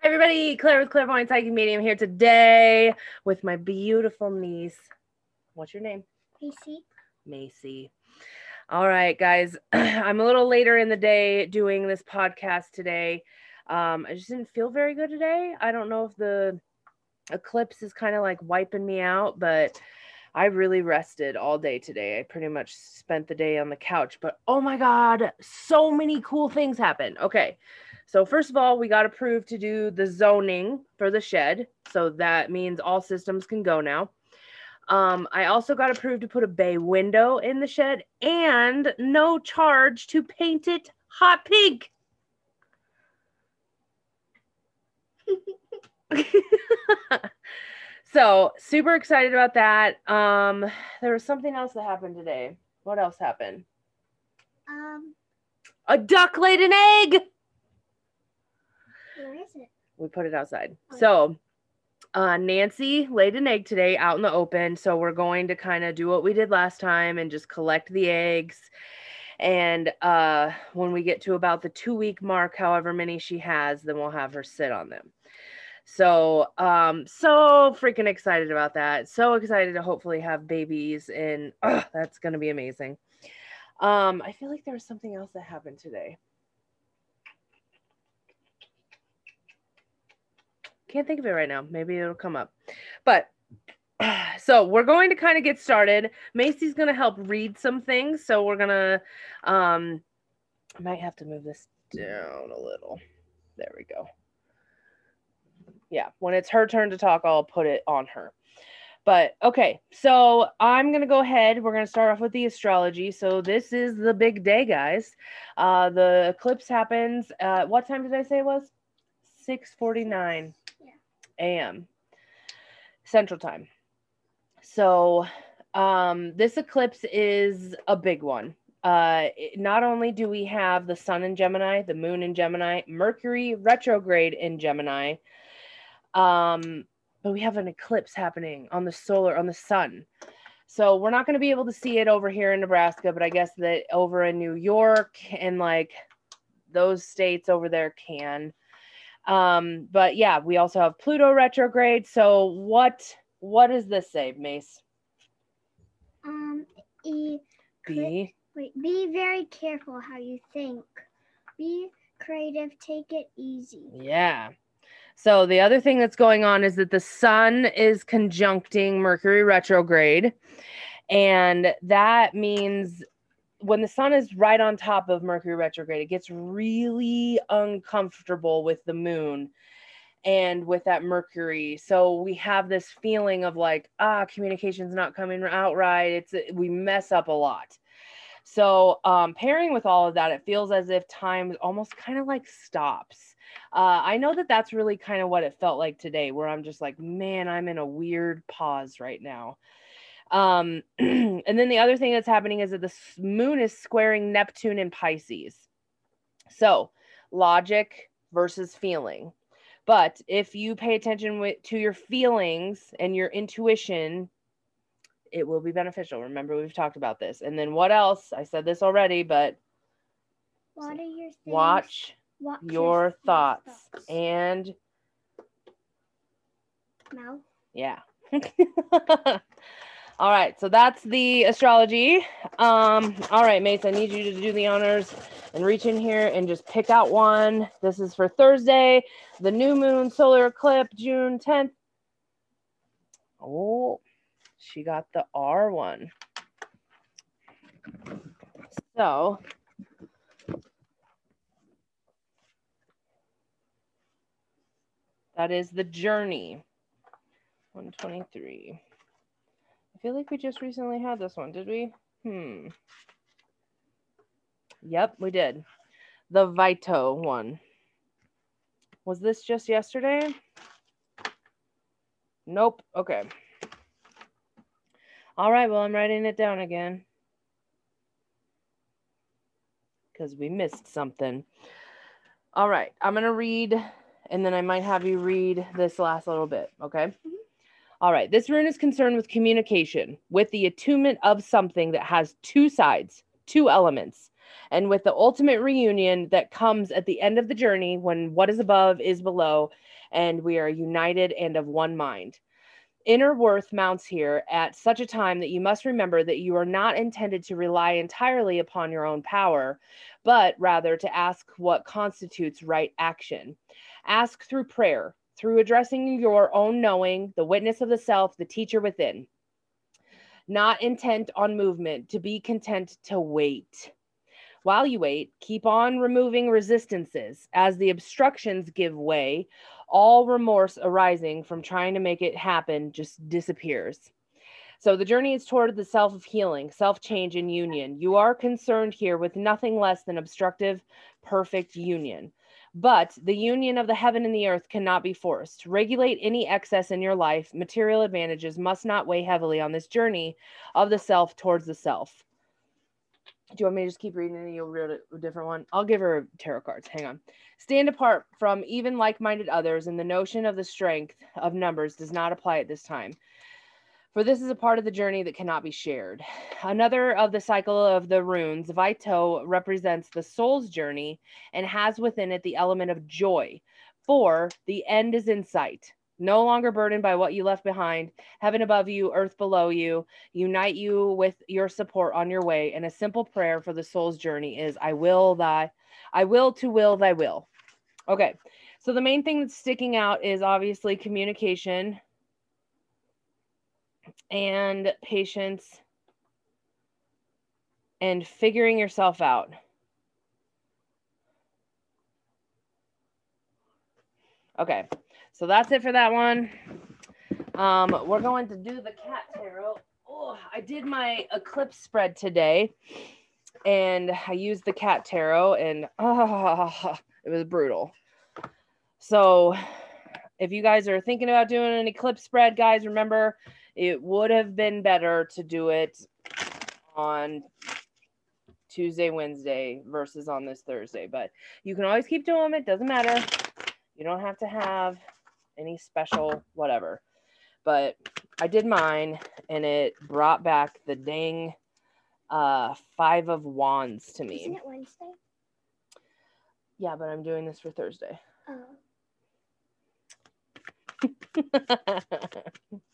Everybody. Claire with Clairvoyant Psychic Medium here today with my beautiful niece. What's your name? Macy. Macy. All right, guys. I'm a little later in the day doing this podcast today. Um, I just didn't feel very good today. I don't know if the eclipse is kind of like wiping me out, but I really rested all day today. I pretty much spent the day on the couch, but oh my God, so many cool things happened. Okay. So, first of all, we got approved to do the zoning for the shed. So that means all systems can go now. Um, I also got approved to put a bay window in the shed and no charge to paint it hot pink. so super excited about that. Um, there was something else that happened today. What else happened? Um, A duck laid an egg. Where is it? We put it outside. Oh. So uh, Nancy laid an egg today out in the open. So we're going to kind of do what we did last time and just collect the eggs. And uh, when we get to about the two week mark, however many she has, then we'll have her sit on them. So, um, so freaking excited about that. So excited to hopefully have babies, and that's going to be amazing. Um, I feel like there was something else that happened today. Can't think of it right now. Maybe it'll come up. But so we're going to kind of get started. Macy's going to help read some things. So we're going to, um, I might have to move this down a little. There we go. Yeah, when it's her turn to talk, I'll put it on her. But okay, so I'm gonna go ahead. We're gonna start off with the astrology. So this is the big day, guys. Uh, the eclipse happens. Uh, what time did I say it was? 6:49 Yeah. a.m. Central Time. So um, this eclipse is a big one. Uh, not only do we have the sun in Gemini, the moon in Gemini, Mercury retrograde in Gemini, um, but we have an eclipse happening on the solar on the sun. So we're not going to be able to see it over here in Nebraska, but I guess that over in New York and like those states over there can. Um, but yeah, we also have Pluto retrograde. So what what does this say, Mace? Um, e, B. wait, be very careful how you think. Be creative, take it easy. Yeah. So the other thing that's going on is that the sun is conjuncting Mercury retrograde. And that means when the sun is right on top of Mercury retrograde, it gets really uncomfortable with the moon and with that Mercury. So we have this feeling of like, ah, communication's not coming out right. It's we mess up a lot. So um, pairing with all of that, it feels as if time almost kind of like stops. Uh, I know that that's really kind of what it felt like today, where I'm just like, man, I'm in a weird pause right now. Um, and then the other thing that's happening is that the moon is squaring Neptune in Pisces. So logic versus feeling. But if you pay attention wi- to your feelings and your intuition, it will be beneficial. Remember, we've talked about this. And then what else? I said this already, but What your watch Watch your thoughts and mouth. yeah. all right, so that's the astrology. Um, all right, Mace, I need you to do the honors and reach in here and just pick out one. This is for Thursday, the new moon solar eclipse, June 10th. Oh, she got the R one. So that is the journey. 123. I feel like we just recently had this one, did we? Hmm. Yep, we did. The Vito one. Was this just yesterday? Nope. Okay. All right, well, I'm writing it down again because we missed something. All right, I'm going to read and then I might have you read this last little bit. Okay. All right. This rune is concerned with communication, with the attunement of something that has two sides, two elements. and with the ultimate reunion that comes at the end of the journey when what is above is below and we are united and of one mind. Inner worth mounts here at such a time that you must remember that you are not intended to rely entirely upon your own power, but rather to ask what constitutes right action. Ask through prayer, through addressing your own knowing, the witness of the self, the teacher within. Not intent on movement, to be content to wait. While you wait, keep on removing resistances. As the obstructions give way, all remorse arising from trying to make it happen just disappears. So the journey is toward the self of healing, self change, and union. You are concerned here with nothing less than obstructive, perfect union. But the union of the heaven and the earth cannot be forced. Regulate any excess in your life. Material advantages must not weigh heavily on this journey of the self towards the self. Do you want me to just keep reading and you'll read a different one? I'll give her tarot cards. Hang on. Stand apart from even like minded others, and the notion of the strength of numbers does not apply at this time for this is a part of the journey that cannot be shared. Another of the cycle of the runes, Vito represents the soul's journey and has within it the element of joy. For the end is in sight, no longer burdened by what you left behind, heaven above you, earth below you, unite you with your support on your way. And a simple prayer for the soul's journey is I will thy, I will to will thy will. Okay. So the main thing that's sticking out is obviously communication, and patience and figuring yourself out. Okay, so that's it for that one. Um, we're going to do the cat tarot. Oh, I did my eclipse spread today and I used the cat tarot and oh, it was brutal. So if you guys are thinking about doing an eclipse spread, guys, remember it would have been better to do it on Tuesday, Wednesday versus on this Thursday, but you can always keep doing it. Doesn't matter. You don't have to have any special whatever. But I did mine and it brought back the dang uh five of wands to me. Isn't it Wednesday? Yeah, but I'm doing this for Thursday. Oh.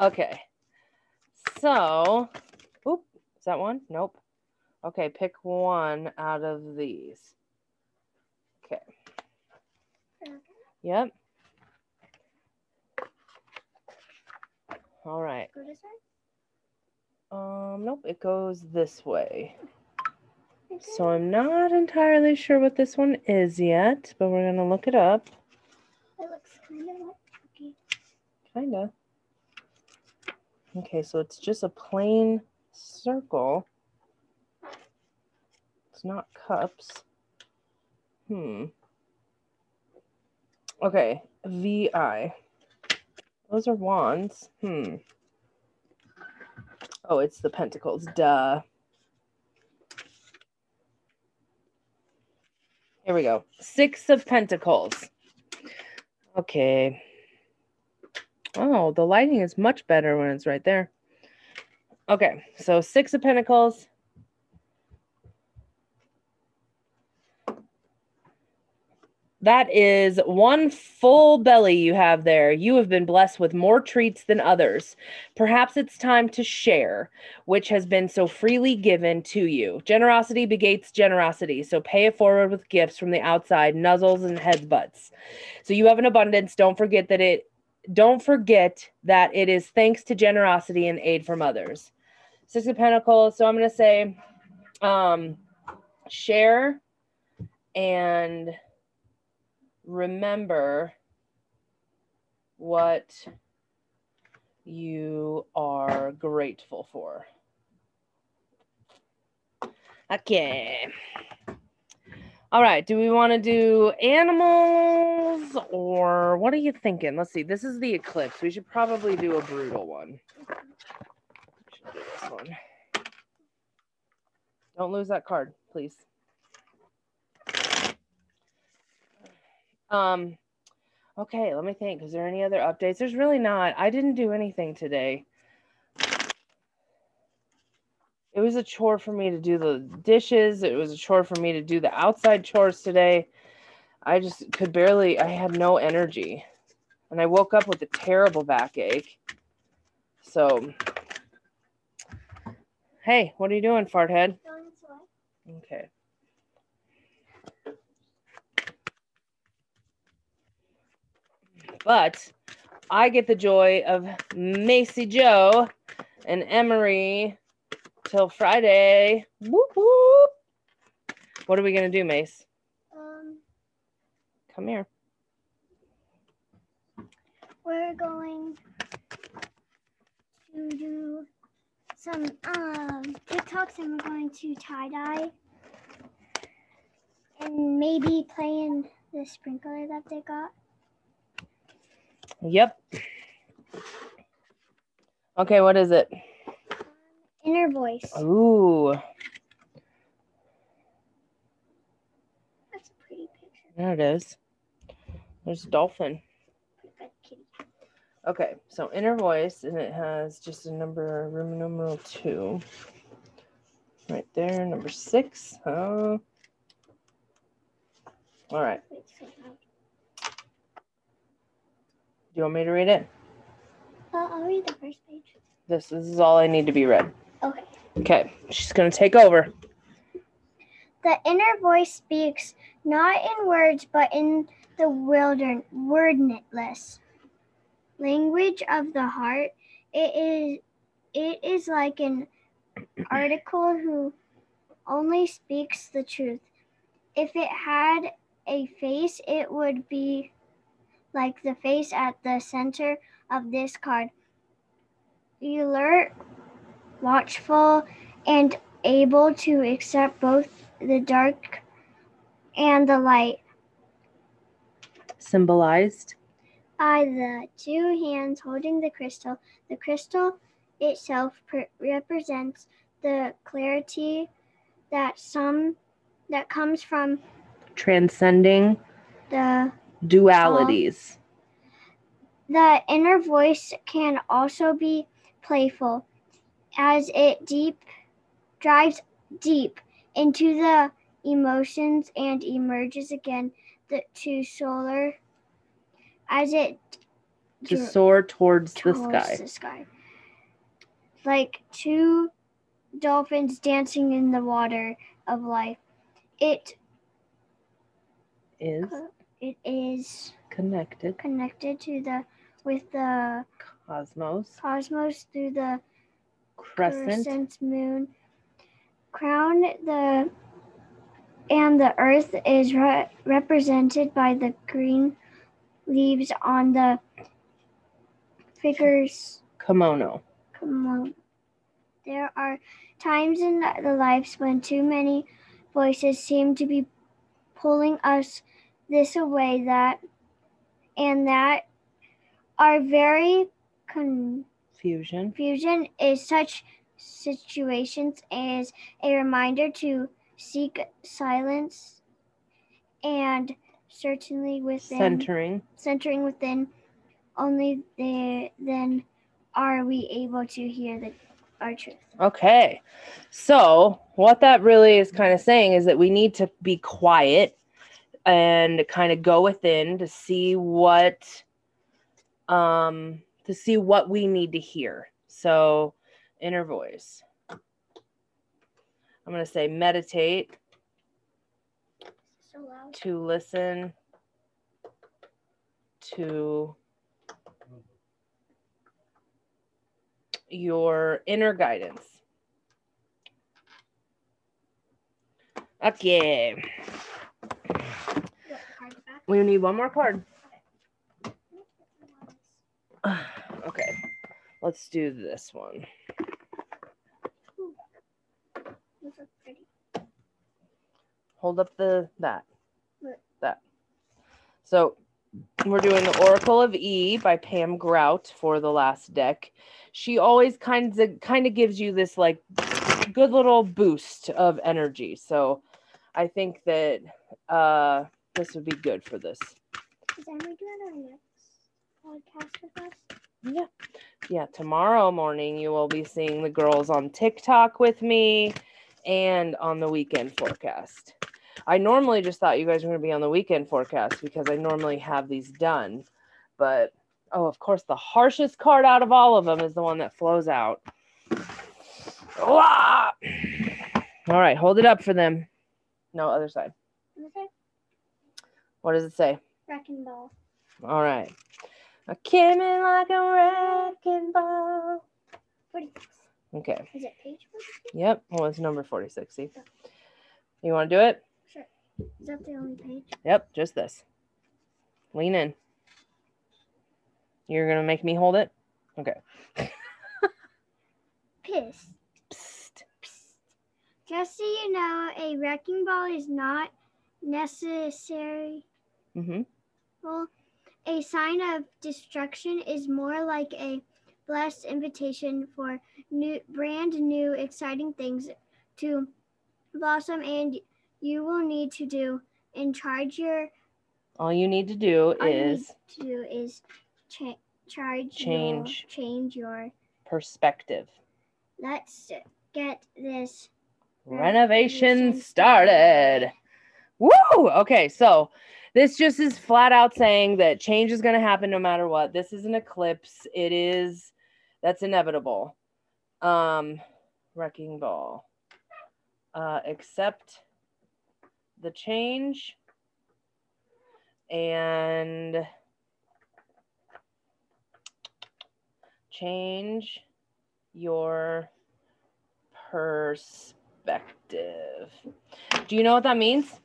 okay. So, oop, is that one? Nope. Okay, pick one out of these. Okay. Yep. All right. Go this way? Um, nope, it goes this way. So I'm not entirely sure what this one is yet, but we're gonna look it up. It looks kind of like cookie. Kinda. Okay, so it's just a plain circle. It's not cups. Hmm. Okay, VI. Those are wands. Hmm. Oh, it's the pentacles. Duh. Here we go. Six of pentacles. Okay. Oh, the lighting is much better when it's right there. Okay, so Six of Pentacles. That is one full belly you have there. You have been blessed with more treats than others. Perhaps it's time to share, which has been so freely given to you. Generosity begates generosity. So pay it forward with gifts from the outside, nuzzles and headbutts. So you have an abundance. Don't forget that it don't forget that it is thanks to generosity and aid from others. Six of Pentacles. So I'm going to say um, share and remember what you are grateful for. Okay. All right. Do we want to do animals or what are you thinking? Let's see. This is the eclipse. We should probably do a brutal one. Do this one. Don't lose that card, please. Um, okay, let me think. Is there any other updates? There's really not. I didn't do anything today. It was a chore for me to do the dishes. It was a chore for me to do the outside chores today. I just could barely, I had no energy. And I woke up with a terrible backache. So, hey, what are you doing, farthead? Okay. But I get the joy of Macy Joe and Emery till Friday. Whoop whoop. What are we gonna do, Mace? Um, Come here. we're going to do some um TikToks and we're going to tie dye and maybe play in the sprinkler that they got. Yep. Okay, what is it? Inner voice. Ooh, That's a pretty picture. there it is. There's a dolphin. Pretty good kitty. Okay, so inner voice, and it has just a number, room numeral two. Right there, number six. Huh? All right. Wait, so loud. Do you want me to read it? Uh, I'll read the first page. This, this is all I need to be read. Okay. Okay, she's gonna take over. The inner voice speaks not in words, but in the wildern wordless language of the heart. It is it is like an article who only speaks the truth. If it had a face, it would be like the face at the center of this card. Alert, watchful, and able to accept both the dark and the light Symbolized. by the two hands holding the crystal. The crystal itself per- represents the clarity that some that comes from Transcending the dualities. the inner voice can also be playful as it deep drives deep into the emotions and emerges again the, to solar as it to dr- soar towards the sky. the sky. Like two dolphins dancing in the water of life. It Is it is connected. connected to the with the Cosmos. cosmos through the Crescent. crescent moon. Crown the and the earth is re- represented by the green leaves on the figures Kimono. On. There are times in the lives when too many voices seem to be pulling us this away that and that are very Fusion. confusion is such situations as a reminder to seek silence and certainly within Centering. centering within only the, then are we able to hear the our truth Okay. So, what that really is kind of saying is that we need to be quiet and kind of go within to see what um to see what we need to hear. So, inner voice. I'm going to say meditate so to listen to your inner guidance. Okay. What, card back? We need one more card. Okay. Let's do this one. Those look pretty. Hold up the that. What? That. So we're doing the Oracle of E by Pam Grout for the last deck. She always kind of kind of gives you this like good little boost of energy. So I think that uh this would be good for this. Is Emily doing our next? Podcast with us? Yeah. Yeah. Tomorrow morning, you will be seeing the girls on TikTok with me and on the weekend forecast. I normally just thought you guys were going to be on the weekend forecast because I normally have these done. But oh, of course, the harshest card out of all of them is the one that flows out. Wah! All right, hold it up for them. No, other side. Okay. What does it say? Wrecking ball. All right. I came in like a wrecking ball. 46. Okay. Is it page 46? Yep. Well, it's number 46. See? You want to do it? Sure. Is that the only page? Yep. Just this. Lean in. You're going to make me hold it? Okay. Piss. Psst. Just so you know, a wrecking ball is not necessary. Mm-hmm. Well, a sign of destruction is more like a blessed invitation for new, brand new, exciting things to blossom, and you will need to do and charge your All you need to do all you need is to do is cha- charge Change. your, change your. perspective. Let's get this Renovation Renovation started. Woo! Okay, so this just is flat out saying that change is going to happen no matter what. This is an eclipse. It is that's inevitable. Um wrecking ball. Uh accept the change and change your perspective. Do you know what that means?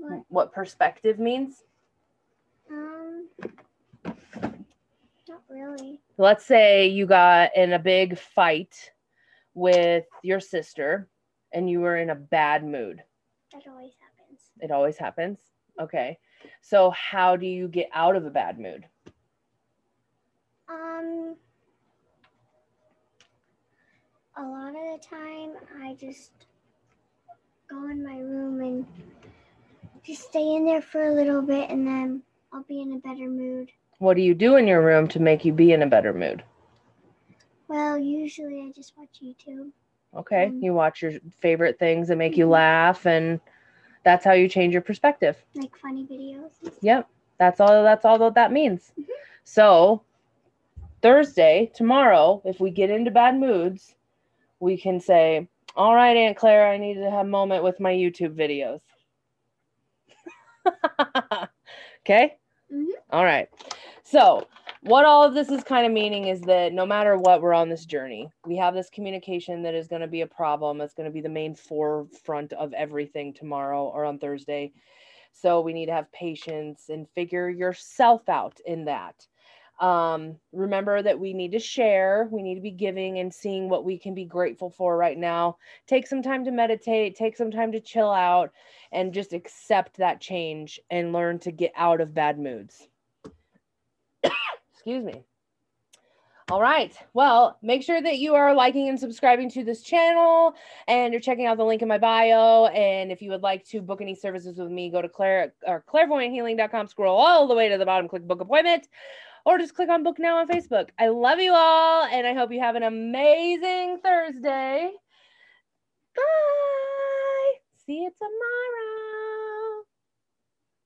What? What perspective means? Um, not really. Let's say you got in a big fight with your sister and you were in a bad mood. That always happens. It always happens. Okay. So, how do you get out of a bad mood? Um, a lot of the time, I just go in my room and just stay in there for a little bit, and then I'll be in a better mood. What do you do in your room to make you be in a better mood? Well, usually I just watch YouTube. Okay. Um, You watch your favorite things that make you Mhm. laugh, and that's how you change your perspective. like funny videos. Yep. That's all that's all that that means. Mhm. So Thursday, tomorrow, if we get into bad moods, we can say, All right, Aunt Claire, I need to have a moment with my YouTube videos. okay? Mhm. All right. So what all of this is kind of meaning is that no matter what, we're on this journey. We have this communication that is going to be a problem. It's going to be the main forefront of everything tomorrow or on Thursday. So we need to have patience and figure yourself out in that. Um, remember that we need to share, we need to be giving and seeing what we can be grateful for right now. Take some time to meditate, take some time to chill out, and just accept that change and learn to get out of bad moods. Excuse me. All right. Well, make sure that you are liking and subscribing to this channel and you're checking out the link in my bio. And if you would like to book any services with me, go to Claire or clairvoyanthealing.com, scroll all the way to the bottom, click book appointment, or just click on book now on Facebook. I love you all, and I hope you have an amazing Thursday. Bye. See you tomorrow.